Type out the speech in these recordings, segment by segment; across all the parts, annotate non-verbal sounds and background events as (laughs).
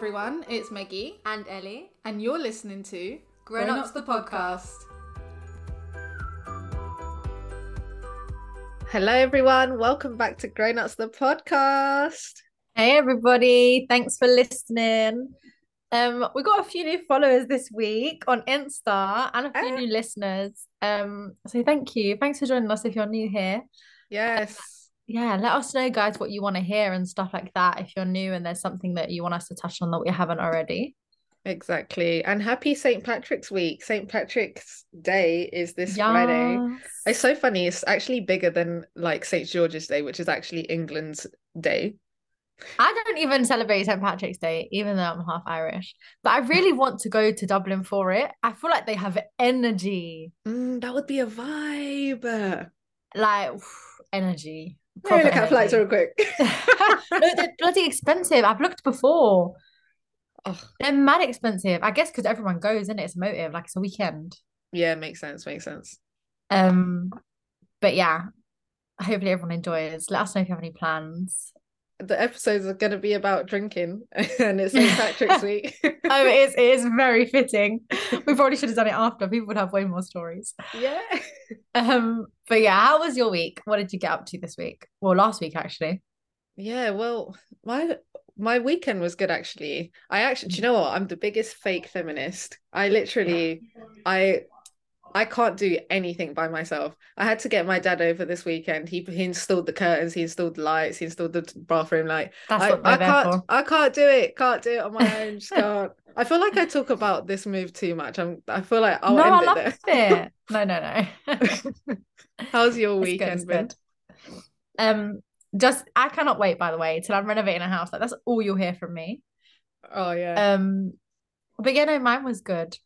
everyone, it's Meggie, and Ellie. and you're listening to Grown Ups the podcast. Hello, everyone. Welcome back to Grown Ups the podcast. Hey everybody, thanks for listening. Um, we got a few new followers this week on Insta and a few Ah. new listeners. Um, so thank you. Thanks for joining us if you're new here. Yes. Yeah, let us know, guys, what you want to hear and stuff like that if you're new and there's something that you want us to touch on that we haven't already. Exactly. And happy St. Patrick's Week. St. Patrick's Day is this Friday. It's so funny. It's actually bigger than like St. George's Day, which is actually England's day. I don't even celebrate St. Patrick's Day, even though I'm half Irish. But I really want to go to Dublin for it. I feel like they have energy, Mm, that would be a vibe. like energy. Let me look at flights real quick. (laughs) (laughs) no, they're bloody expensive. I've looked before. Oh, They're mad expensive. I guess because everyone goes, isn't it? It's a motive, like it's a weekend. yeah, makes sense. Makes sense. Um, but yeah, hopefully everyone enjoys. Let us know if you have any plans. The episodes are going to be about drinking, (laughs) and it's St. Patrick's (laughs) Week. Oh, it is. It is (laughs) very fitting. We probably should have done it after. People would have way more stories. yeah. Um, but yeah, how was your week? What did you get up to this week? Well, last week actually. Yeah, well, my my weekend was good actually. I actually, do you know what? I'm the biggest fake feminist. I literally, I I can't do anything by myself. I had to get my dad over this weekend. He he installed the curtains, he installed the lights, he installed the bathroom light. That's I, what I can't for. I can't do it. Can't do it on my own. Just (laughs) can't. I feel like I talk about this move too much. I'm I feel like I'll no, I end it there. it. (laughs) No, no, no. (laughs) How's your It's weekend it's been? good. Um, just I cannot wait, by the way, till I'm renovating a house. Like that's all you'll hear from me. Oh yeah. Um, but yeah, no, mine was good.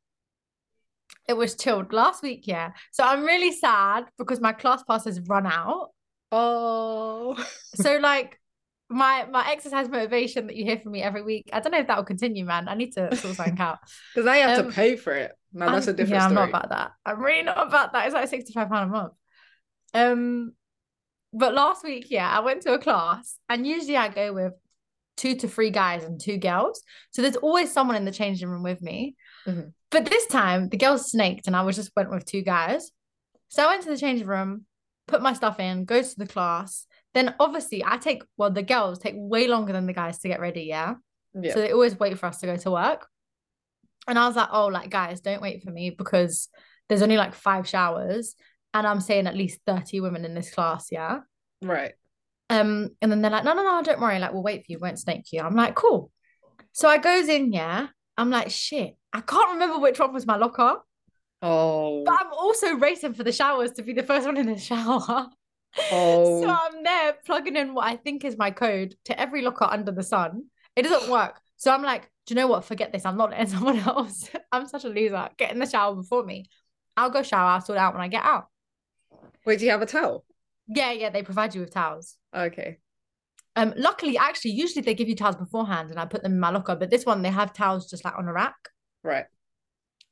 It was chilled last week, yeah. So I'm really sad because my class pass has run out. Oh. So (laughs) like my my exercise motivation that you hear from me every week, I don't know if that will continue, man. I need to sort something out. (laughs) Because I have Um, to pay for it. No, that's a I'm- different yeah, I'm story. not about that. I'm really not about that. It's like 65 pound a month. Um, but last week, yeah, I went to a class, and usually I go with two to three guys and two girls. So there's always someone in the changing room with me. Mhm. But this time the girls snaked, and I was just went with two guys. So I went to the changing room, put my stuff in, go to the class. Then obviously I take well, the girls take way longer than the guys to get ready, yeah. Yeah. So they always wait for us to go to work. And I was like, oh, like, guys, don't wait for me because there's only like five showers and I'm saying at least 30 women in this class, yeah. Right. Um, and then they're like, no, no, no, don't worry, like, we'll wait for you, won't snake you. I'm like, cool. So I goes in, yeah. I'm like, shit, I can't remember which one was my locker, Oh. but I'm also racing for the showers to be the first one in the shower. Oh. So I'm there plugging in what I think is my code to every locker under the sun. It doesn't work. So I'm like, do you know what? Forget this. I'm not letting (laughs) someone else. I'm such a loser. Get in the shower before me. I'll go shower. I'll sort it out when I get out. Wait, do you have a towel? Yeah, yeah. They provide you with towels. Okay. Um, luckily, actually, usually they give you towels beforehand, and I put them in my locker. But this one, they have towels just like on a rack. Right.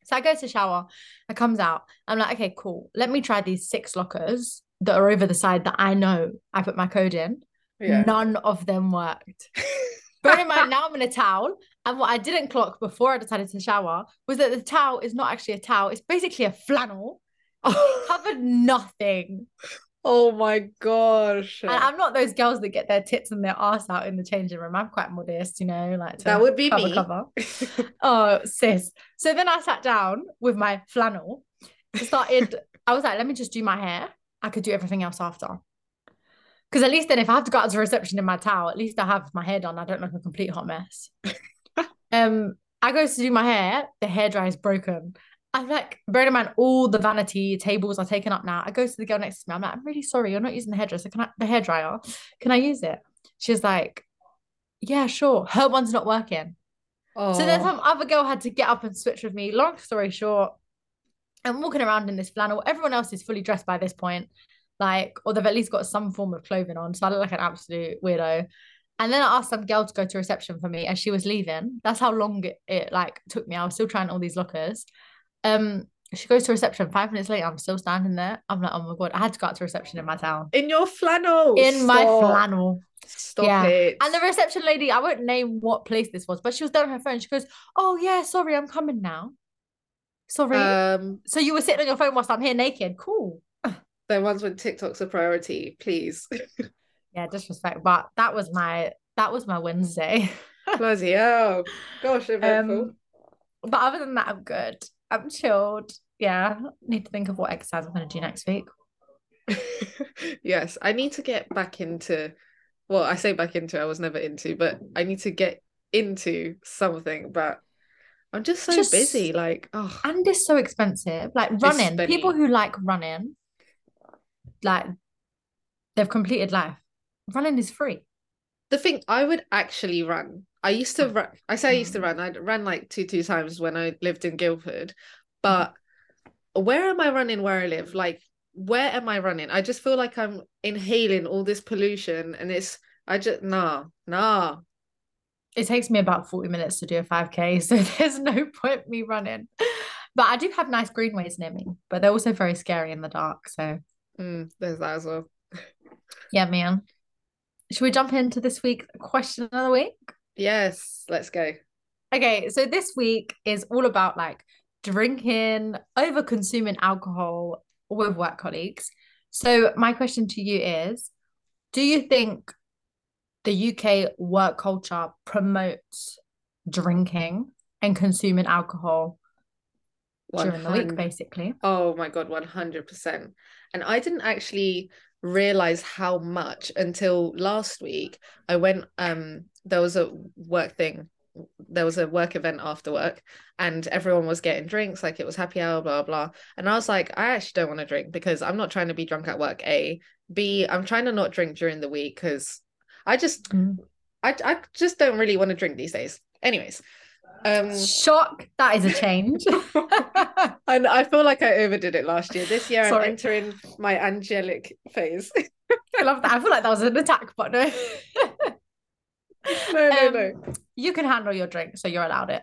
So I go to shower. I comes out. I'm like, okay, cool. Let me try these six lockers that are over the side that I know I put my code in. Yeah. None of them worked. (laughs) Bear in mind, now I'm in a towel. And what I didn't clock before I decided to shower was that the towel is not actually a towel. It's basically a flannel. It (laughs) covered nothing. Oh my gosh. And I'm not those girls that get their tits and their ass out in the changing room. I'm quite modest, you know, like to That would be cover, me. cover. (laughs) Oh, sis. So then I sat down with my flannel, started, I was like, let me just do my hair. I could do everything else after. Because at least then, if I have to go out to reception in my towel, at least I have my hair done. I don't look a complete hot mess. (laughs) um, I go to do my hair, the hair dryer is broken. I'm like, bearing in mind, all the vanity tables are taken up now. I go to the girl next to me. I'm like, I'm really sorry, you're not using the hairdresser. Can I the hair dryer? Can I use it? She's like, Yeah, sure. Her one's not working. oh. So then some other girl had to get up and switch with me. Long story short, I'm walking around in this flannel. Everyone else is fully dressed by this point, like, or they've at least got some form of clothing on. So I look like an absolute weirdo. And then I asked some girl to go to reception for me as she was leaving. That's how long it, it like took me. I was still trying all these lockers. Um, she goes to reception. Five minutes later, I'm still standing there. I'm like, oh my god, I had to go out to reception in my town. in your flannel. In my flannel. Stop Yeah. it. And the reception lady, I won't name what place this was, but she was there on her phone. She goes, "Oh yeah, sorry, I'm coming now. Sorry. um, so you were sitting on your phone whilst I'm here naked. Cool. (laughs) the ones when TikTok's a priority, please. (laughs) Yeah, disrespect. But that was my that was my Wednesday. (laughs) Bloody hell. Gosh, eventful. um, but other than that, I'm good. I'm chilled. Yeah, need to think of what exercise I'm going to do next week. (laughs) yes, I need to get back into well, I say back into I was never into, but I need to get into something, but I'm just so Just- busy. Like, oh And it's so expensive. Like running, people who like running, like they've completed life. Running is free. The thing I would actually run. I used to run I say I used to Mm. run. I ran like two two times when I lived in Guildford. But where am I running where I live? Like where am I running? I just feel like I'm inhaling all this pollution and it's I just nah, nah. It takes me about 40 minutes to do a 5K, (laughs) so there's no point me running. But I do have nice greenways near me, but they're also very scary in the dark. So Mm, there's that as well. yeah, man. Should we jump into this week question of the week? Yes, let's go. Okay, so this week is all about like drinking, over consuming alcohol with work colleagues. So my question to you is, do you think the UK work culture promotes drinking and consuming alcohol during the week, basically? Oh my God, 100%. And I didn't actually realize how much until last week. I went, um, there was a work thing, there was a work event after work, and everyone was getting drinks, like it was happy hour, blah, blah. And I was like, I actually don't want to drink because I'm not trying to be drunk at work, A. B, I'm trying to not drink during the week because I just, Mm. I, I just don't really want to drink these days. Anyways, um, Shock, that is a change. (laughs) And I feel like I overdid it last year. This year, Sorry. I'm entering my angelic phase. I love that. I feel like that was an attack, but (laughs) no. no, no, Um, no. You can handle your drink, so you're allowed it.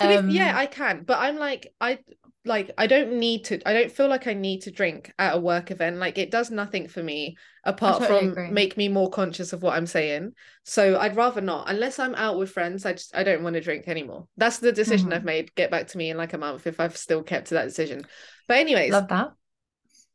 Um, yeah, I can, but I'm like, I like, I don't need to. I don't feel like I need to drink at a work event. Like, it does nothing for me apart totally from agree. make me more conscious of what I'm saying. So I'd rather not, unless I'm out with friends. I just, I don't want to drink anymore. That's the decision Mhm. I've made. Get back to me in like a month if I've still kept to that decision. But anyways, love that.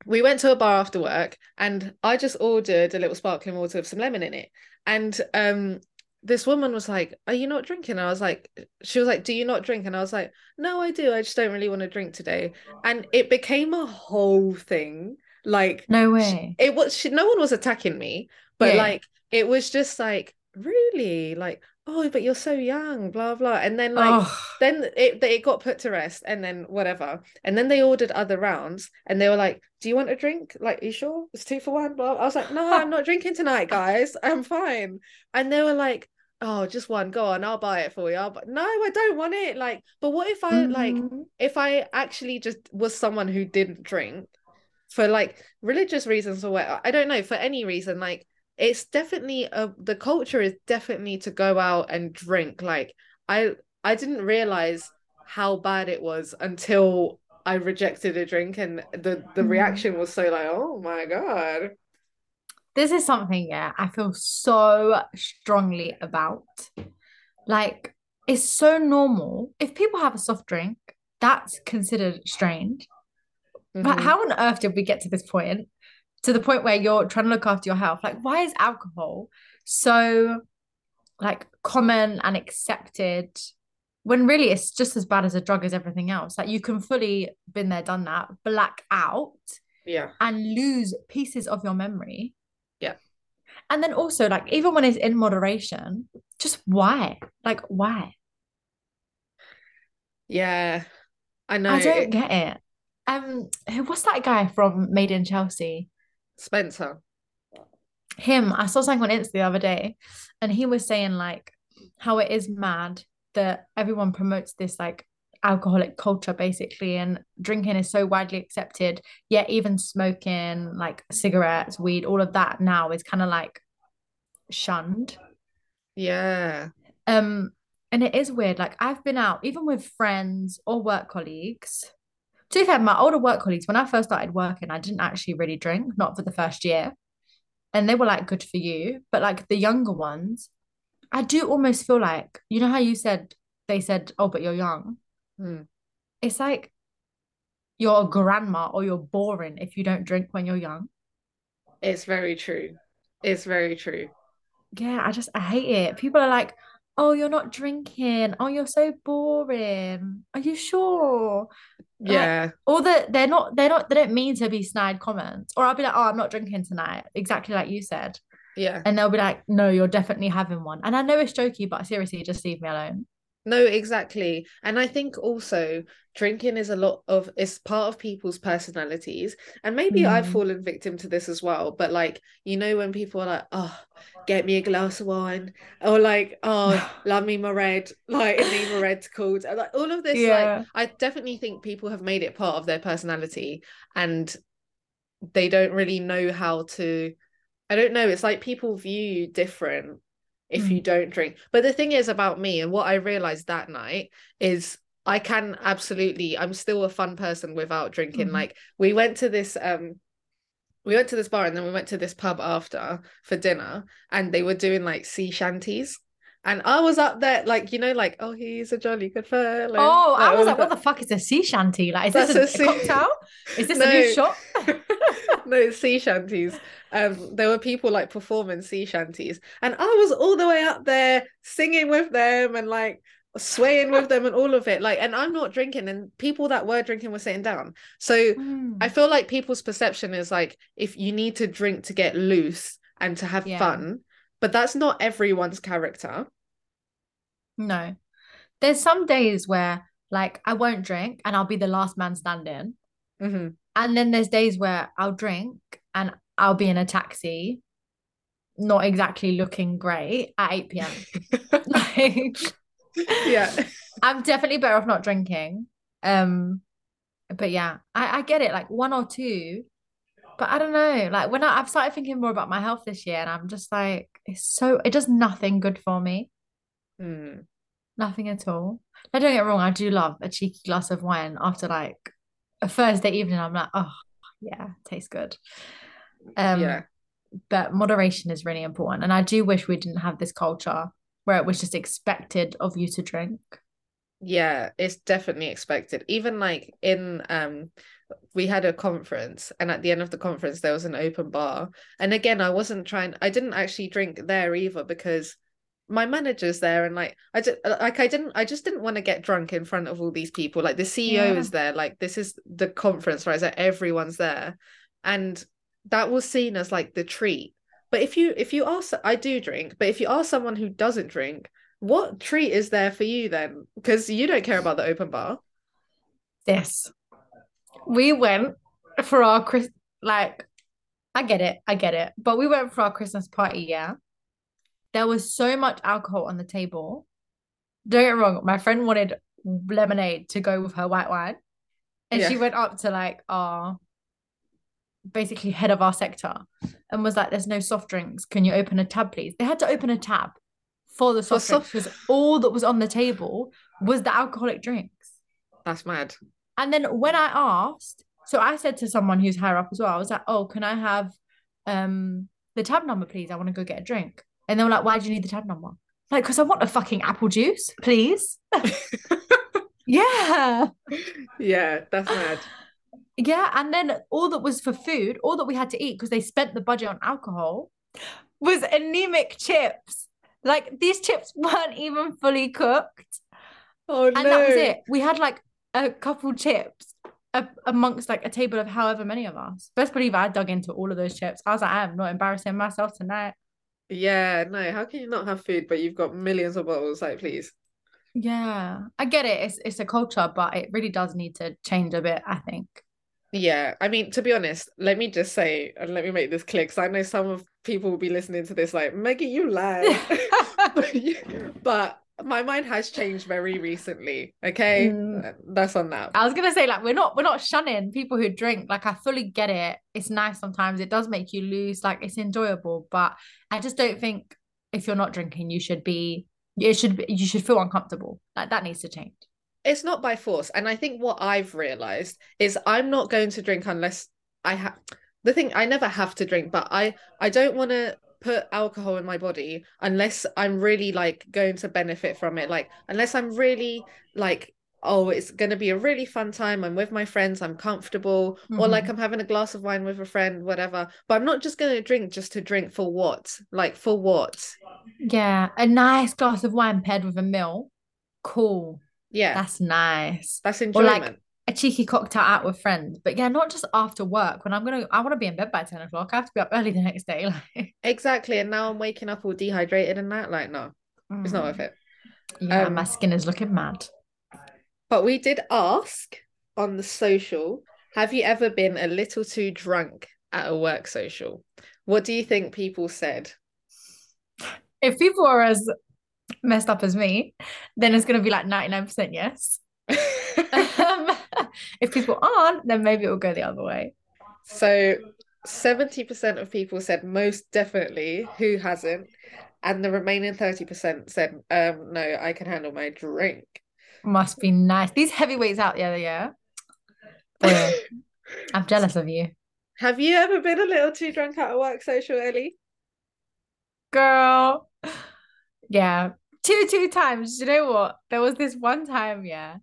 we went to a bar after work and I just ordered a little sparkling water with some lemon in it. And um this woman was like, Are you not drinking? I was like, she was like, Do you not drink? And I was like, No, I do. I just don't really want to drink today. And it became a whole thing. Like No way. it was she, no one was attacking me, but Yeah. like it was just like, really? Like, oh, but you're so young, blah blah. And then like oh, then it it got put to rest and then whatever. And then they ordered other rounds and they were like do you want a drink? Like you sure? It's two for one blah. I was like no (laughs) i'm not drinking tonight guys. I'm fine. And they were like oh just one. Go on. I'll buy it for you. I'll buy... no i don't want it. Like but what if i like mhm. if i actually just was someone who didn't drink for like religious reasons or what i don't know for any reason like it's definitely a the culture is definitely to go out and drink like i i didn't realize how bad it was until i rejected a drink and the the Mhm. reaction was so like oh my god This is something, yeah, I feel so strongly about. Like, it's so normal. If people have a soft drink, that's considered strange. But Mhm. how on earth did we get to this point? To the point where you're trying to look after your health? Like, why is alcohol so like common and accepted when really it's just as bad as a drug as everything else? Like you can fully been there, done that, black out yeah and lose pieces of your memory. Yeah. And then also like even when it's in moderation, just why? Like why? yeah i know I don't get it. Um, who what's that guy from Made in Chelsea? Spencer. Him i saw something on insta the other day and he was saying like how it is mad that everyone promotes this like alcoholic culture basically and drinking is so widely accepted yet even smoking like cigarettes weed all of that now is kind of like shunned. Yeah. Um and it is weird like i've been out even with friends or work colleagues to be fair my older work colleagues when i first started working i didn't actually really drink not for the first year and they were like good for you. But like the younger ones, I do almost feel like, you know how you said they said, Oh, but you're young. Hmm. It's like you're a grandma or you're boring if you don't drink when you're young. It's very true. It's very true. Yeah, I just I hate it. People are like, Oh, you're not drinking. Oh, you're so boring. Are you sure? Like, Yeah. or that they're not they're not they don't mean to be snide comments. Or I'll be like, Oh, I'm not drinking tonight. Exactly like you said. Yeah. And they'll be like, No, you're definitely having one. And I know it's jokey, but seriously, just leave me alone. No, exactly. And I think also drinking is a lot of it's part of people's personalities. And maybe I've Mm. fallen victim to this as well. But like, you know, when people are like, oh, get me a glass of wine, or like, oh, (sighs) love me my red, like need my red called. Like all of this, Yeah. like I definitely think people have made it part of their personality and they don't really know how to I don't know, it's like people view you different if Mm. you don't drink. But the thing is about me and what I realized that night is I can absolutely I'm still a fun person without drinking. Mhm. Like we went to this um we went to this bar and then we went to this pub after for dinner and they were doing like sea shanties. And I was up there like you know like oh he's a jolly good fellow. Oh, I was like, what the fuck is a sea shanty? Like, is That's this a, a sea- cocktail? Is this a new (laughs) No. (laughs) no sea shanties um there were people like performing sea shanties and i was all the way up there singing with them and like swaying with them and all of it like and i'm not drinking and people that were drinking were sitting down so Mm. i feel like people's perception is like if you need to drink to get loose and to have Yeah. fun but that's not everyone's character No. There's some days where like I won't drink and I'll be the last man standing. Mhm. And then there's days where I'll drink and I'll be in a taxi, not exactly looking great at 8 p.m. (laughs) like yeah I'm definitely better off not drinking. Um, but yeah, I, I get it, like one or two. But I don't know, like when I, I've started thinking more about my health this year, and I'm just like, it's so it does nothing good for me. Hmm. Nothing at all. Now, don't get wrong, I do love a cheeky glass of wine after like a Thursday evening. I'm like, oh yeah, tastes good. Um, yeah but moderation is really important. And I do wish we didn't have this culture where it was just expected of you to drink. Yeah, it's definitely expected. Even like in um we had a conference and at the end of the conference there was an open bar. And again, I wasn't trying I didn't actually drink there either because my manager's there and like I just uh, like I didn't I just didn't want to get drunk in front of all these people. Like the CEO Yeah. is there, like this is the conference, right? So everyone's there. And that was seen as like the treat. But if you if you ask I do drink, but if you ask someone who doesn't drink, what treat is there for you then? Because you don't care about the open bar. yes We went for our Chris like I get it, I get it. But we went for our Christmas party, yeah. There was so much alcohol on the table. Don't get me wrong, my friend wanted lemonade to go with her white wine. And she went up to like our basically head of our sector and was like, There's no soft drinks. Can you open a tab, please? They had to open a tab for the For soft drinks soft- because all that was on the table was the alcoholic drinks. That's mad. And then when I asked, so I said to someone who's higher up as well, I was like, "Oh, can I have um the tab number, please? I want to go get a drink." And they were like, "Why do you need the tab number?" Like, because I want a fucking apple juice, please. (laughs) yeah, Yeah, that's mad. (sighs) yeah. And then all that was for food, all that we had to eat because they spent the budget on alcohol, was anemic chips. Like these chips (laughs) weren't even fully cooked. Oh and that was it. We had like a couple chips a- amongst like a table of however many of us. Best believe I dug into all of those chips. I was like, I am not embarrassing myself tonight. Yeah, no, how can you not have food but you've got millions of bottles? Like, please. Yeah, I get it. It's it's a culture, but it really does need to change a bit. I think. Yeah, I mean, to be honest, let me just say, and let me make this clear, because I know some of people will be listening to this like, Maggie, you lie. (laughs) (laughs) but my mind has changed very recently. Okay, Mm. Uh, that's on that. I was gonna say like we're not we're not shunning people who drink. Like I fully get it. It's nice sometimes. It does make you lose. Like it's enjoyable, but I just don't think if you're not drinking, you should be. It should be, you should feel uncomfortable. Like that needs to change. It's not by force. And I think what I've realized is I'm not going to drink unless I have the thing I never have to drink, but I I don't want to put alcohol in my body unless I'm really like going to benefit from it. Like unless I'm really like oh it's going to be a really fun time i'm with my friends i'm comfortable mm-hmm. or like Mhm. i'm having a glass of wine with a friend whatever but i'm not just going to drink just to drink for what like for what Yeah, a nice glass of wine paired with a meal. Cool. yeah That's nice. that's enjoyment a cheeky cocktail out with friends. But yeah, not just after work when I'm gonna I want to be in bed by 10 o'clock. I have to be up early the next day. (laughs) Like exactly and now i'm waking up all dehydrated and that like no it's not worth it Yeah, Um, my skin is looking mad. but we did ask on the social have you ever been a little too drunk at a work social what do you think people said If people are as messed up as me, then it's gonna be like 99% yes. (laughs) (laughs) If people aren't, then maybe it will go the other way. So 70% of people said most definitely, who hasn't? And the remaining 30% said, um, no, I can handle my drink. Must be nice. These heavyweights out there, yeah. Boy, (laughs) I'm jealous of you. Have you ever been a little too drunk at a work social, Ellie? Girl. Yeah. Two, two times. You know what? There was this one time, yeah.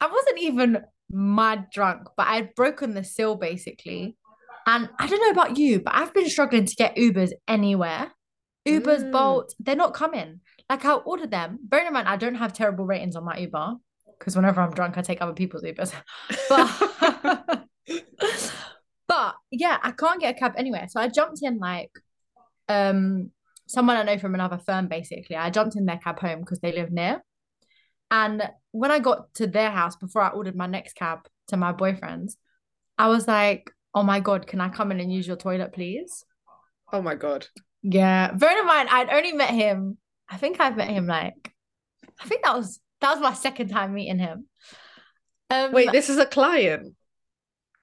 I wasn't even mad drunk, but I'd broken the seal basically. And I don't know about you, but I've been struggling to get Ubers anywhere. Ubers, Mm. Bolt, they're not coming. Like I'll order them. Bearing in mind, I don't have terrible ratings on my Uber because whenever I'm drunk, I take other people's Ubers. (laughs) But (laughs) but yeah, I can't get a cab anywhere. So I jumped in like um someone I know from another firm basically. I jumped in their cab home because they live near. And when I got to their house before I ordered my next cab to my boyfriend's, I was like, "Oh my god, can I come in and use your toilet, please?" Oh my God. Yeah. Bearing in mind, I'd only met him. I think I've met him like, I think that was that was my second time meeting him. Um, Wait, this is a client.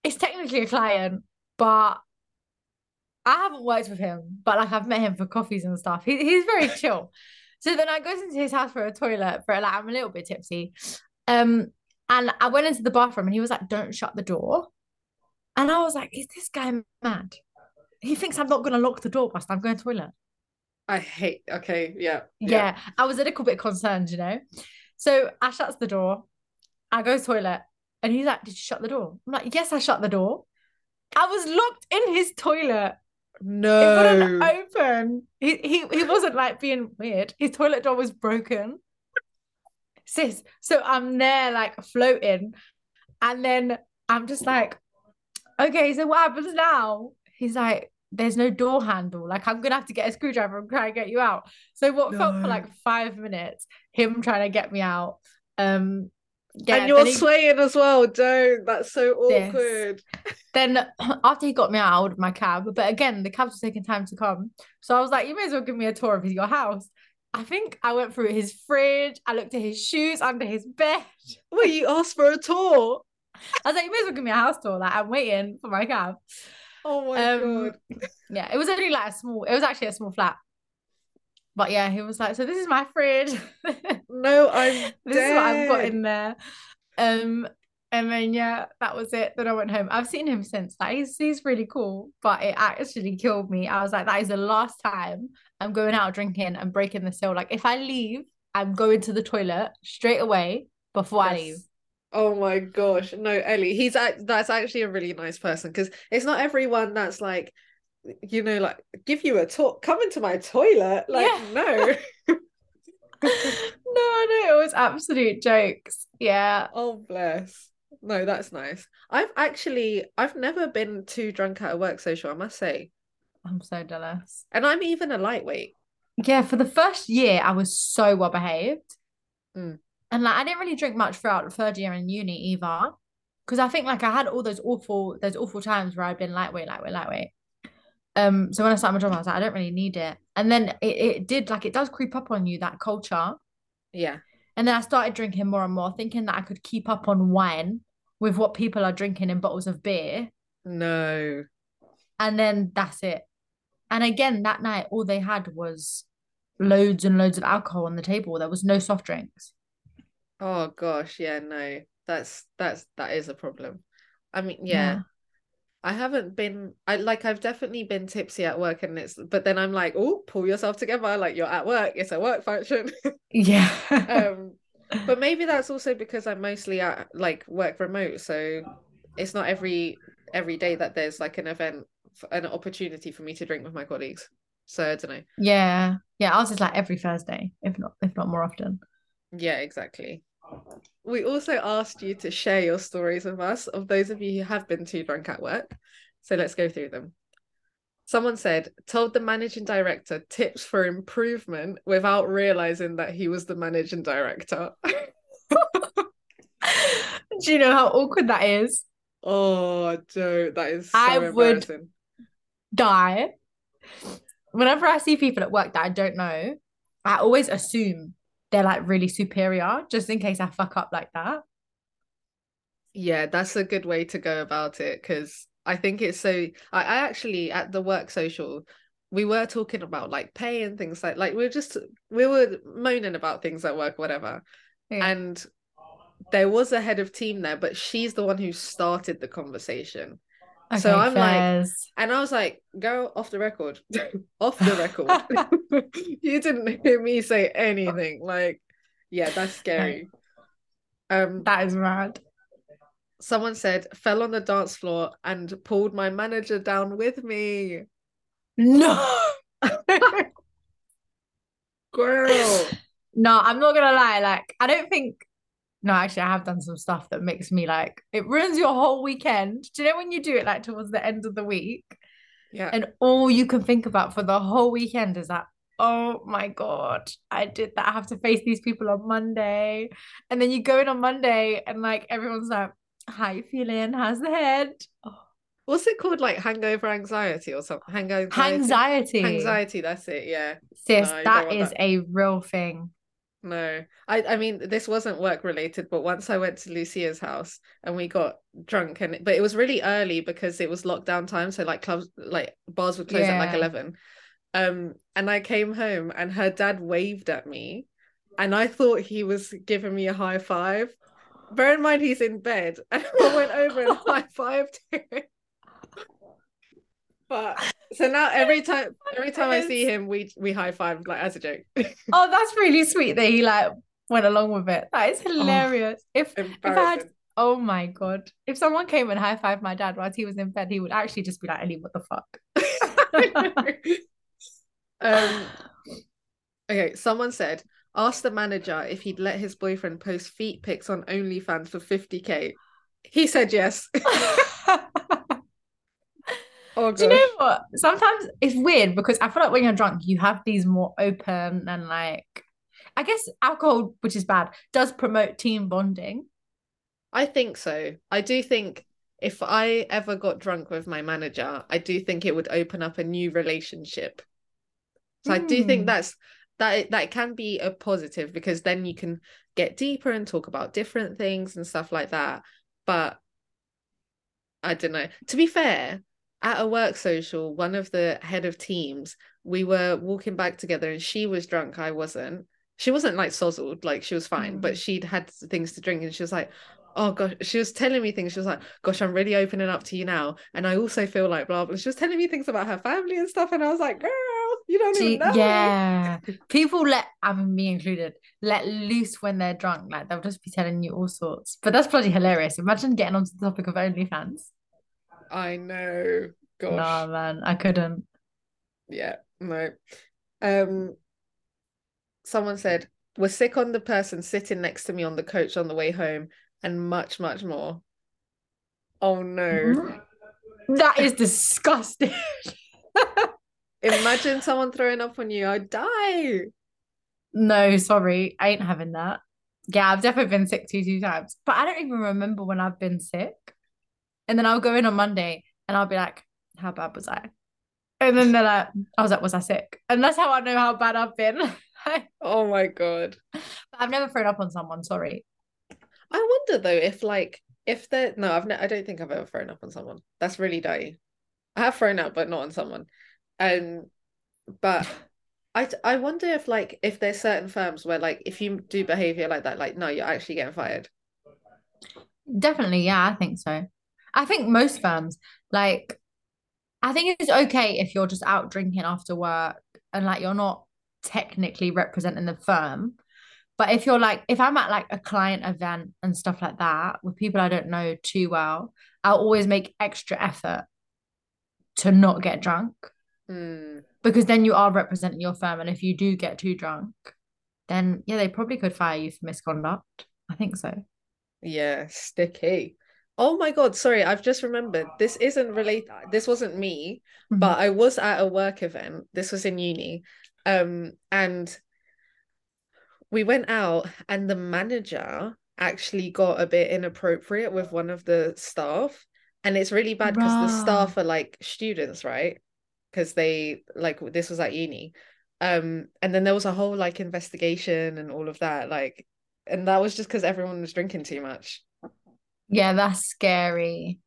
it's technically a client, but I haven't worked with him. But like I've met him for coffees and stuff. He, he's very (laughs) chill. So then I goes into his house for a toilet for like I'm a little bit tipsy. Um, and I went into the bathroom and he was like, "Don't shut the door." And I was like, "Is this guy mad? He thinks I'm not gonna lock the door whilst I'm going to the toilet." I hate, okay, yeah. Yeah, I was a little bit concerned, you know. So I shuts the door. I go to the toilet, and he's like, "Did you shut the door?" I'm like, "Yes, I shut the door." I was locked in his toilet. It wouldn't No. open. He he he wasn't like being weird. His toilet door was broken. Sis, so I'm there like floating, and then I'm just like, okay, so what happens now? He's like, there's no door handle. Like I'm gonna have to get a screwdriver and try and get you out. So what felt for like five minutes, him trying to get me out. Um, yeah, and you're he- swaying as well. Don't. That's so Yes. awkward. (laughs) then (clears throat) after he got me out, I ordered my cab. But again, the cabs were taking time to come. So I was like, you may as well give me a tour of your house. I think I went through his fridge. I looked at his shoes under his bed. (laughs) Wait, you asked for a tour? I was like, you may as well give me a house tour. Like, I'm waiting for my cab. Oh my Um, God. Yeah, it was only like a small, it was actually a small flat. But yeah, he was like, so this is my fridge. (laughs) No, I'm this is what I've got in there. Um, and then yeah, that was it. Then I went home. I've seen him since. Like he's he's really cool, but it actually killed me. I was like, that is the last time I'm going out drinking and breaking the seal. Like if I leave, I'm going to the toilet straight away before I leave. Oh my gosh. No, Ellie, he's that's actually a really nice person because it's not everyone that's like, you know, like give you a talk, come into my toilet. Like, Yeah. no. (laughs) no, no, it was absolute jokes. Yeah. Oh, bless. No, that's nice. I've actually I've never been too drunk at a work social, I must say. I'm so jealous. And I'm even a lightweight. Yeah, for the first year, I was so well behaved. Mm. And like I didn't really drink much throughout the third year in uni either. Because I think like I had all those awful, those awful times where I'd been lightweight, lightweight, lightweight. Um, so when I started my job, I was like, I don't really need it. And then it, it did like it does creep up on you, that culture. Yeah. And then I started drinking more and more, thinking that I could keep up on wine with what people are drinking in bottles of beer. No. And then that's it. And again, that night, all they had was loads and loads of alcohol on the table. There was no soft drinks. Oh gosh, yeah, no. That's that's that is a problem. I mean, yeah. I haven't been I like I've definitely been tipsy at work and it's but then I'm like, oh, pull yourself together. Like you're at work, it's a work function. (laughs) Yeah. um (laughs) but maybe that's also because I'm mostly at like work remote. So it's not every every day that there's like an event an opportunity for me to drink with my colleagues. So I don't know. yeah. Yeah. Ours is like every Thursday, if not if not more often. Yeah, exactly. We also asked you to share your stories with us of those of you who have been too drunk at work. So let's go through them. Someone said, told the managing director tips for improvement without realizing that he was the managing director. (laughs) Do you know how awkward that is? oh, Joe, that is so I would- Die. Whenever I see people at work that I don't know, I always assume they're like really superior, just in case I fuck up like that. Yeah, that's a good way to go about it because I think it's so. I, I actually at the work social, we were talking about like pay and things like like we were just we were moaning about things at work, whatever. Yeah. And there was a head of team there, but she's the one who started the conversation. So I'm like- And I was like, go off the record. (laughs) off the record. (laughs) you didn't hear me say anything. Like, yeah, that's (laughs) scary. Um that is mad. someone said fell on the dance floor and pulled my manager down with me. No. Girl. No, I'm not gonna lie. Like, I don't think. No, actually, I have done some stuff that makes me like it ruins your whole weekend. Do you know when you do it like towards the end of the week, Yeah. and all you can think about for the whole weekend is that, oh my god, I did that. I have to face these people on Monday, and then you go in on Monday, and like everyone's like, "How you feeling? How's the head?" Oh, What's it called? Like hangover anxiety or something? Hangover anxiety. Anxiety, that's it. Yeah. Sis, No, that is that. a real thing. No. I I mean this wasn't work related, but once I went to Lucia's house and we got drunk and but it was really early because it was lockdown time. So like clubs like bars would close at like eleven. Um and I came home and her dad waved at me and I thought he was giving me a high five. Bear in mind he's in bed (laughs) and I went over and (laughs) high fived him. But (laughs) so now every time every time I see him we we high five like as a joke. (laughs) Oh, that's really sweet that he like went along with it. That is hilarious. If if I had oh my god, if someone came and high fived my dad whilst he was in bed, he would actually just be like, Ellie, what the fuck? (laughs) um okay someone said ask the manager if he'd let his boyfriend post feet pics on OnlyFans for 50k he said yes oh Do you know what? Sometimes it's weird because I feel like when you're drunk, you have these more open and like I guess alcohol, which is bad, does promote team bonding. I think so I do think if I ever got drunk with my manager I do think it would open up a new relationship so I do Hmm. think that's that that can be a positive because then you can get deeper and talk about different things and stuff like that. But I don't know. To be fair, at a work social, one of the head of teams, we were walking back together and she was drunk, I wasn't. She wasn't like sozzled, like she was fine, Mm. but she'd had things to drink and she was like, Oh gosh, she was telling me things. She was like, Gosh, I'm really opening up to you now. And I also feel like blah blah. She was telling me things about her family and stuff. And I was like, Girl, you don't even know. me." yeah. People let, I mean, me included, let loose when they're drunk. Like they'll just be telling you all sorts. But that's bloody hilarious. Imagine getting onto the topic of OnlyFans. I know. Gosh. No, man, I couldn't. Yeah, no. Um someone said, We're sick on the person sitting next to me on the coach on the way home, and much, much more. Oh no. That is disgusting. (laughs) Imagine someone throwing up on you. I'd die. No, sorry, I ain't having that. Yeah, I've definitely been sick two, two times, but I don't even remember when I've been sick. And then I'll go in on Monday and I'll be like, how bad was I? And then they're like, I was like, was I sick? And that's how I know how bad I've been. (laughs) Oh my god. But I've never thrown up on someone, sorry. I wonder though if like if they're no, I've ne- I don't think I've ever thrown up on someone. That's really dirty. I have thrown up, but not on someone. Um, but I I wonder if like if there's certain firms where like if you do behavior like that, like no, you're actually getting fired. Definitely, yeah, I think so. I think most firms, like, I think it's okay if you're just out drinking after work and like you're not technically representing the firm. But if you're like, if I'm at like a client event and stuff like that with people I don't know too well, I'll always make extra effort to not get drunk Mm, because then you are representing your firm. And if you do get too drunk, then yeah, they probably could fire you for misconduct. I think so. yeah, sticky. Oh my God, sorry, I've just remembered. This isn't related. This wasn't me, Mhm. but I was at a work event. This was in uni. Um, and we went out and the manager actually got a bit inappropriate with one of the staff. And it's really bad because the staff are like students, right? Because they like this was at uni. Um, and then there was a whole like investigation and all of that, like, and that was just because everyone was drinking too much. Yeah, that's scary.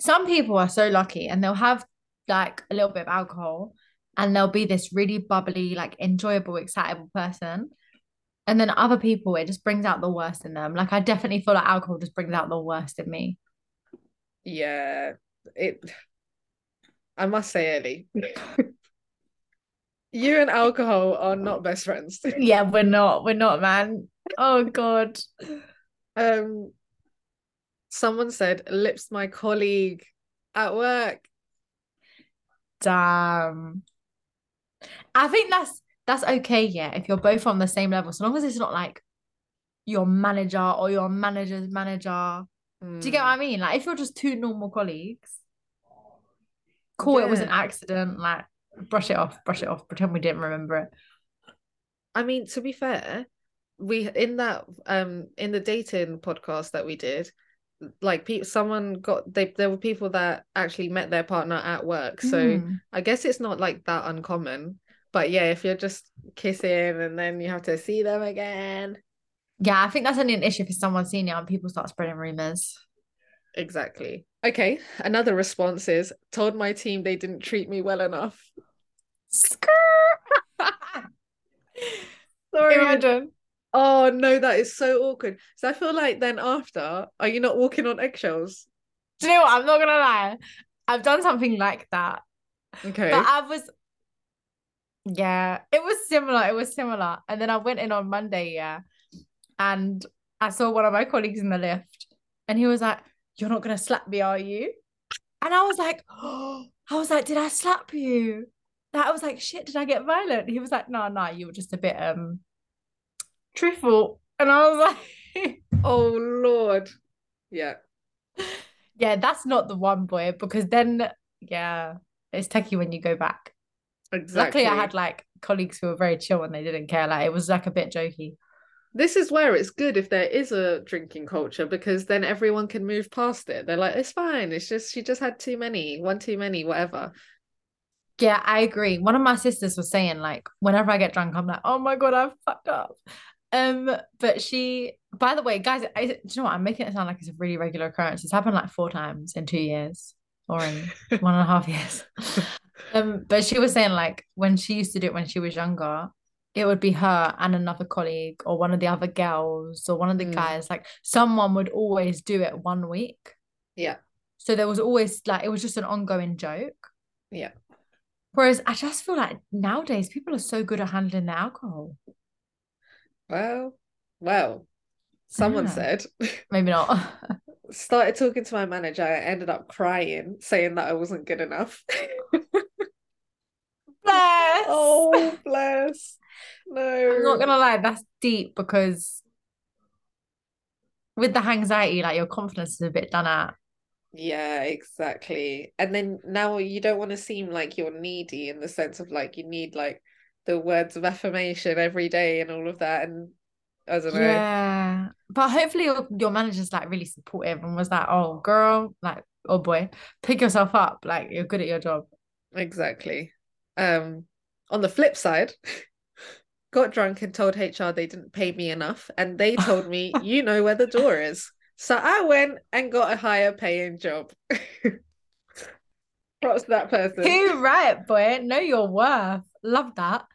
Some people are so lucky and they'll have like a little bit of alcohol and they'll be this really bubbly, like enjoyable, excitable person. And then other people, it just brings out the worst in them. Like I definitely feel like alcohol just brings out the worst in me. Yeah, it. I must say, Ellie, (laughs) you and alcohol are not best friends. Yeah, we're not. We're not, man. Oh God. (laughs) Um, someone said, "Lips, my colleague at work." Damn. I think that's that's okay, yeah, if you're both on the same level, so long as it's not like your manager or your manager's manager. Do you get what Mm, I mean? Like if you're just two normal colleagues, cool, it was an accident, like brush it off, brush it off, pretend we didn't remember it. I mean, to be fair, we in that um in the dating podcast that we did, like people, someone got they there were people that actually met their partner at work, so. Mm. I guess it's not like that uncommon. But yeah, if you're just kissing and then you have to see them again. Yeah, I think that's only an issue for someone senior and people start spreading rumors. Exactly. Okay, another response is told my team they didn't treat me well enough. (laughs) Sorry. Imagine. Oh no, that is so awkward. So I feel like then after, are you not walking on eggshells? Do you know what? I'm not gonna lie. I've done something like that. Okay. But I was, yeah, it was similar. It was similar. And then I went in on Monday, yeah, and I saw one of my colleagues in the lift, and he was like, "You're not gonna slap me, are you?" And I was like, "Oh," (gasps) I was like, "Did I slap you?" That I was like, "Shit, did I get violent?" He was like, "No, no, you were just a bit um truthful," and I was like. (laughs) Oh Lord. Yeah. Yeah, that's not the one boy because then, yeah, it's techie when you go back. Exactly. Luckily, I had like colleagues who were very chill and they didn't care. Like it was like a bit jokey. This is where it's good if there is a drinking culture because then everyone can move past it. They're like, it's fine. It's just she just had too many, one too many, whatever. Yeah, I agree. One of my sisters was saying like, whenever I get drunk, I'm like, oh my god, I've fucked up. Um, but she, by the way, guys, I, do you know what? I'm making it sound like it's a really regular occurrence. It's happened like four times in two years or in (laughs) one and a half years. Um, but she was saying like when she used to do it when she was younger, it would be her and another colleague or one of the other girls or one of the Mm. guys. Like someone would always do it one week. Yeah. So there was always like it was just an ongoing joke. Yeah. Whereas I just feel like nowadays people are so good at handling their alcohol. Well, well, someone Yeah. said (laughs) Maybe not. started talking to my manager. I ended up crying, saying that I wasn't good enough. (laughs) Bless. oh, (laughs) bless. No. I'm not gonna lie, that's deep because with the anxiety, like your confidence is a bit done at. Yeah, exactly. And then now you don't want to seem like you're needy in the sense of like you need like the words of affirmation every day and all of that. And I don't know. Yeah. But hopefully your, your manager's like really supportive and was like, oh girl, like, oh boy, pick yourself up. Like you're good at your job. Exactly. Um, on the flip side, (laughs) got drunk and told HR they didn't pay me enough, and they told me, (laughs) you know where the door is. So I went and got a higher paying job. (laughs) Props to that person. Who right, boy? Know your worth. Love that.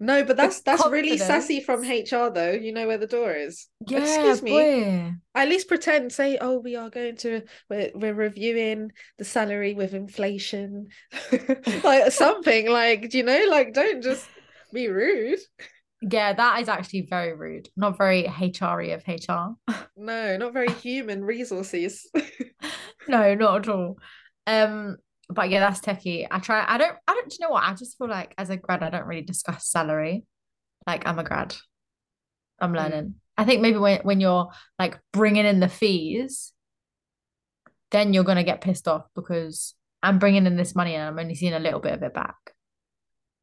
No, but that's that's really sassy from HR though. You know where the door is. Yeah, Excuse me. boy. At least pretend, say, oh, we are going to we're, we're reviewing the salary with inflation. (laughs) like (laughs) something like, you know, like don't just be rude. Yeah, that is actually very rude. Not very HRy of HR. No, not very human resources. (laughs) no, not at all. Um, but yeah, that's techie. I try. I don't. I don't. Do you know what? I just feel like as a grad, I don't really discuss salary. Like I'm a grad. I'm Mm. learning. I think maybe when when you're like bringing in the fees, then you're gonna get pissed off because I'm bringing in this money and I'm only seeing a little bit of it back.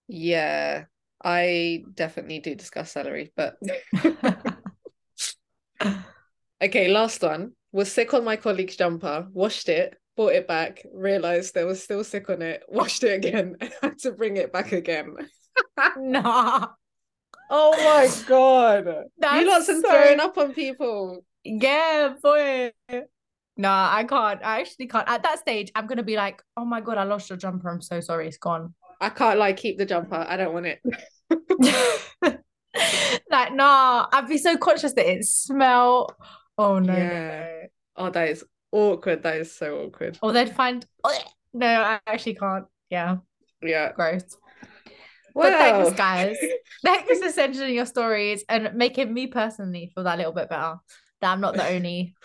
Yeah, I definitely do discuss salary, but (laughs) (laughs) okay, last one. Was sick on my colleague's jumper, washed it, brought it back, realized there was still sick on it, (laughs) washed it again, and had to bring it back again. nah, (laughs) Oh my god. you That's lots and so- throwing up on people. yeah, boy. Nah, I can't. I actually can't. At that stage, I'm gonna be like, "Oh my god, I lost your jumper. I'm so sorry. It's gone." I can't like keep the jumper. I don't want it. (laughs) like, nah, I'd be so conscious that it smell. Oh no, no, Yeah. no. Oh, that is awkward. That is so awkward. Or they'd find. No, I actually can't. Yeah, Yeah. gross. But thanks, Well. guys. (laughs) Thanks for sending your stories and making me personally feel that little bit better. That I'm not the (laughs) only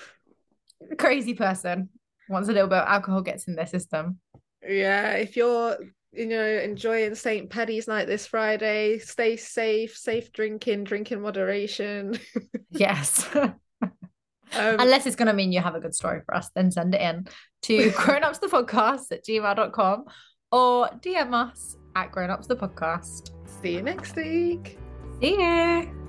crazy person. Once a little bit of alcohol gets in their system. Yeah, if you're you know enjoying St. Paddy's night this Friday, stay safe, safe drinking, drink in moderation. (laughs) Yes. Um, Unless it's going to mean you have a good story for us, then send it in to (laughs) grownupsthepodcast at gmail.com or DM us at grownupsthepodcast. see you next week. See you.